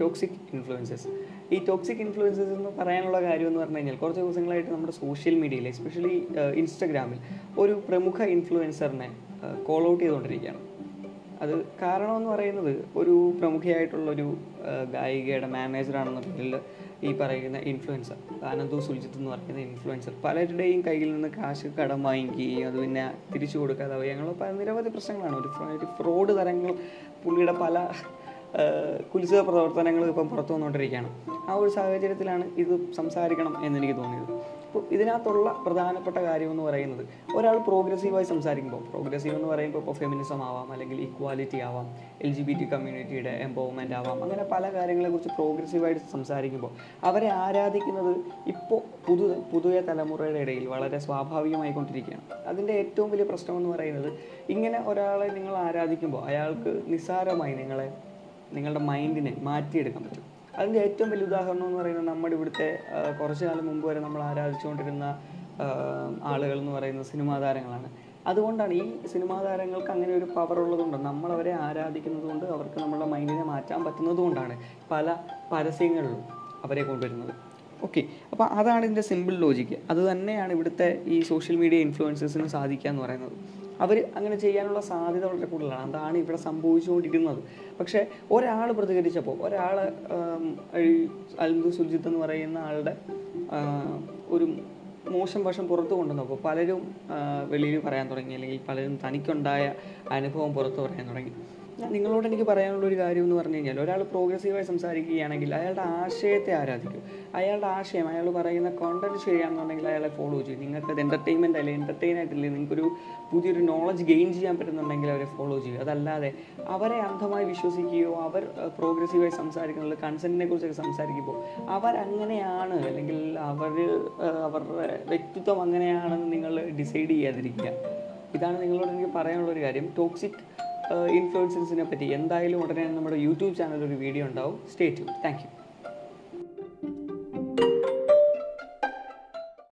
Toxic influences ഈ toxic influences എന്ന് പറയാനുള്ള കാര്യം എന്ന് പറഞ്ഞു കഴിഞ്ഞാൽ കുറച്ച് ദിവസങ്ങളായിട്ട് നമ്മുടെ സോഷ്യൽ മീഡിയയിൽ എസ്പെഷ്യലി ഇൻസ്റ്റഗ്രാമിൽ ഒരു പ്രമുഖ ഇൻഫ്ലുവൻസറിനെ കോൾ ഔട്ട് ചെയ്തുകൊണ്ടിരിക്കുകയാണ്. അത് കാരണമെന്ന് പറയുന്നത് ഒരു പ്രമുഖയായിട്ടുള്ളൊരു ഗായികയുടെ മാനേജറാണെന്ന പേരിൽ ഈ പറയുന്ന ഇൻഫ്ലുവൻസർ ആനന്ദു സുൽജിത്ത് എന്ന് പറയുന്ന ഇൻഫ്ലുവൻസർ പലരുടെയും കയ്യിൽ നിന്ന് കാശ് കടം വാങ്ങിക്കുകയും അത് പിന്നെ തിരിച്ചു കൊടുക്കാതെ അങ്ങനെ പല നിരവധി പ്രശ്നങ്ങളാണ്. ഒരു ഫ്രോഡ് തരങ്ങൾ പുള്ളിയുടെ പല ആ, കുൽസിത പ്രവർത്തനങ്ങൾ ഇപ്പം പുറത്തു വന്നുകൊണ്ടിരിക്കുകയാണ്. ആ ഒരു സാഹചര്യത്തിലാണ് ഇത് സംസാരിക്കണം എന്നെനിക്ക് തോന്നിയത്. അപ്പോൾ ഇതിനകത്തുള്ള പ്രധാനപ്പെട്ട കാര്യം എന്ന് പറയുന്നത് ഒരാൾ പ്രോഗ്രസീവായി സംസാരിക്കുമ്പോൾ പ്രോഗ്രസീവ് എന്ന് പറയുമ്പോൾ ഇപ്പോൾ ഫെമിനിസം ആവാം അല്ലെങ്കിൽ ഇക്വാലിറ്റി ആവാം എൽ ജി ബി ടി കമ്മ്യൂണിറ്റിയുടെ എംപവർമെന്റ് ആവാം അങ്ങനെ പല കാര്യങ്ങളെക്കുറിച്ച് പ്രോഗ്രസീവായിട്ട് സംസാരിക്കുമ്പോൾ അവരെ ആരാധിക്കുന്നത് ഇപ്പോൾ പുതു പുതിയ തലമുറയുടെ ഇടയിൽ വളരെ സ്വാഭാവികമായിക്കൊണ്ടിരിക്കുകയാണ്. അതിന്റെ ഏറ്റവും വലിയ പ്രശ്നം എന്ന് പറയുന്നത് ഇങ്ങനെ ഒരാളെ നിങ്ങൾ ആരാധിക്കുമ്പോൾ അയാൾക്ക് നിസ്സാരമായി നിങ്ങളെ നിങ്ങളുടെ മൈൻഡിനെ മാറ്റിയെടുക്കാൻ പറ്റും. അതിന്റെ ഏറ്റവും വലിയ ഉദാഹരണം എന്ന് പറയുന്നത് നമ്മുടെ ഇവിടുത്തെ കുറച്ച് കാലം മുമ്പ് വരെ നമ്മൾ ആരാധിച്ചുകൊണ്ടിരുന്ന ആളുകൾ എന്ന് പറയുന്ന സിനിമാ താരങ്ങളാണ്. അതുകൊണ്ടാണ് ഈ സിനിമാ താരങ്ങൾക്ക് അങ്ങനെ ഒരു പവർ ഉള്ളതുകൊണ്ട് നമ്മൾ അവരെ ആരാധിക്കുന്നത് കൊണ്ട് അവർക്ക് നമ്മുടെ മൈൻഡിനെ മാറ്റാൻ പറ്റുന്നതുകൊണ്ടാണ് പല പരസ്യങ്ങളിലും അവരെ കൊണ്ടുവരുന്നത്. ഓക്കെ. അപ്പോൾ അതാണ് ഇതിന്റെ സിമ്പിൾ ലോജിക്ക് അത് തന്നെയാണ് ഇവിടുത്തെ ഈ സോഷ്യൽ മീഡിയ ഇൻഫ്ലുവൻസേഴ്സിന് സാധിക്കുക എന്ന് പറയുന്നത്. അവർ അങ്ങനെ ചെയ്യാനുള്ള സാധ്യത വളരെ കൂടുതലാണ്. അതാണ് ഇവിടെ സംഭവിച്ചുകൊണ്ടിരിക്കുന്നത്. പക്ഷേ ഒരാൾ പ്രതികരിച്ചപ്പോൾ ഒരാൾ അൽദു സുജിത്ത് എന്ന് പറയുന്ന ആളുടെ ഒരു മോശം വശം പുറത്തു കൊണ്ടുവന്നപ്പോൾ പലരും വെളിയിൽ പറയാൻ തുടങ്ങി. അല്ലെങ്കിൽ പലരും തനിക്കുണ്ടായ അനുഭവം പുറത്തു പറയാൻ തുടങ്ങി. നിങ്ങളോട് എനിക്ക് പറയാനുള്ള ഒരു കാര്യം എന്ന് പറഞ്ഞു കഴിഞ്ഞാൽ ഒരാൾ പ്രോഗ്രസീവായി സംസാരിക്കുകയാണെങ്കിൽ അയാളുടെ ആശയത്തെ ആരാധിക്കും. അയാളുടെ ആശയം അയാൾ പറയുന്ന കോണ്ടന്റ് ശരിയാണെന്നുണ്ടെങ്കിൽ അയാളെ ഫോളോ ചെയ്യും. നിങ്ങൾക്ക് അത് എന്റർടൈൻമെന്റ് അല്ലെങ്കിൽ എന്റർടൈൻ ആയിട്ടില്ലേ നിങ്ങൾക്കൊരു പുതിയൊരു നോളജ് ഗെയിൻ ചെയ്യാൻ പറ്റുന്നുണ്ടെങ്കിൽ അവരെ ഫോളോ ചെയ്യും. അതല്ലാതെ അവരെ അന്ധമായി വിശ്വസിക്കുകയോ അവർ പ്രോഗ്രസീവായി സംസാരിക്കുന്നത് കൺസെന്റിനെ കുറിച്ചൊക്കെ സംസാരിക്കുമ്പോൾ അവരങ്ങനെയാണ് അല്ലെങ്കിൽ അവർ അവരുടെ വ്യക്തിത്വം അങ്ങനെയാണെന്ന് നിങ്ങൾ ഡിസൈഡ് ചെയ്യാതിരിക്കുക. ഇതാണ് നിങ്ങളോട് എനിക്ക് പറയാനുള്ള ഒരു കാര്യം. ടോക്സിക് ഇൻഫ്ലുവൻസൻസിനെ പറ്റി. എന്തായാലും ഉടനെ നമ്മുടെ യൂട്യൂബ് ചാനലിൽ ഒരു വീഡിയോ ഉണ്ടാവും. Stay tune thank